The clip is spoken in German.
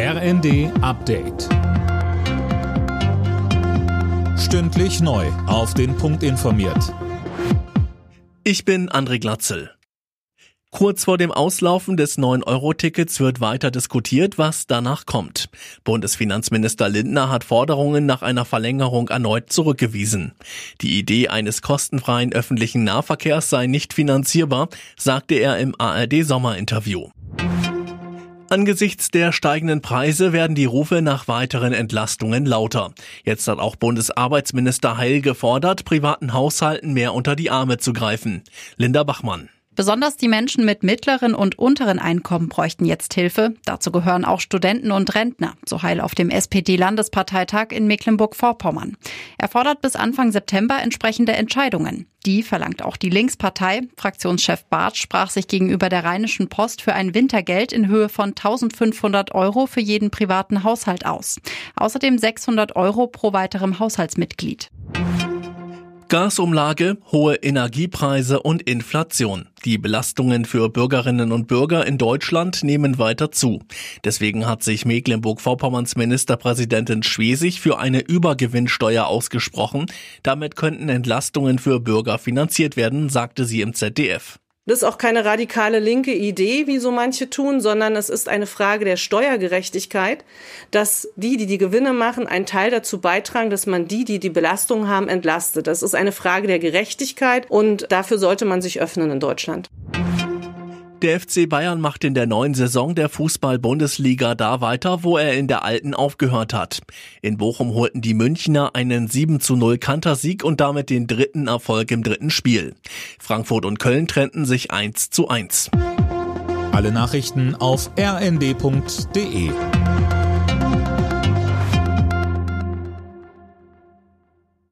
RND Update. Stündlich neu. Auf den Punkt informiert. Ich bin André Glatzel. Kurz vor dem Auslaufen des 9-Euro-Tickets wird weiter diskutiert, was danach kommt. Bundesfinanzminister Lindner hat Forderungen nach einer Verlängerung erneut zurückgewiesen. Die Idee eines kostenfreien öffentlichen Nahverkehrs sei nicht finanzierbar, sagte er im ARD-Sommerinterview. Angesichts der steigenden Preise werden die Rufe nach weiteren Entlastungen lauter. Jetzt hat auch Bundesarbeitsminister Heil gefordert, privaten Haushalten mehr unter die Arme zu greifen. Linda Bachmann. Besonders die Menschen mit mittleren und unteren Einkommen bräuchten jetzt Hilfe. Dazu gehören auch Studenten und Rentner, so heil auf dem SPD-Landesparteitag in Mecklenburg-Vorpommern. Er fordert bis Anfang September entsprechende Entscheidungen. Die verlangt auch die Linkspartei. Fraktionschef Barth sprach sich gegenüber der Rheinischen Post für ein Wintergeld in Höhe von 1500 Euro für jeden privaten Haushalt aus. Außerdem 600 Euro pro weiterem Haushaltsmitglied. Gasumlage, hohe Energiepreise und Inflation. Die Belastungen für Bürgerinnen und Bürger in Deutschland nehmen weiter zu. Deswegen hat sich Mecklenburg-Vorpommerns Ministerpräsidentin Schwesig für eine Übergewinnsteuer ausgesprochen. Damit könnten Entlastungen für Bürger finanziert werden, sagte sie im ZDF. Das ist auch keine radikale linke Idee, wie so manche tun, sondern es ist eine Frage der Steuergerechtigkeit, dass die, die die Gewinne machen, einen Teil dazu beitragen, dass man die, die die Belastung haben, entlastet. Das ist eine Frage der Gerechtigkeit und dafür sollte man sich öffnen in Deutschland. Der FC Bayern macht in der neuen Saison der Fußball-Bundesliga da weiter, wo er in der alten aufgehört hat. In Bochum holten die Münchner einen 7 zu 0 Kantersieg und damit den dritten Erfolg im dritten Spiel. Frankfurt und Köln trennten sich 1 zu 1. Alle Nachrichten auf rnd.de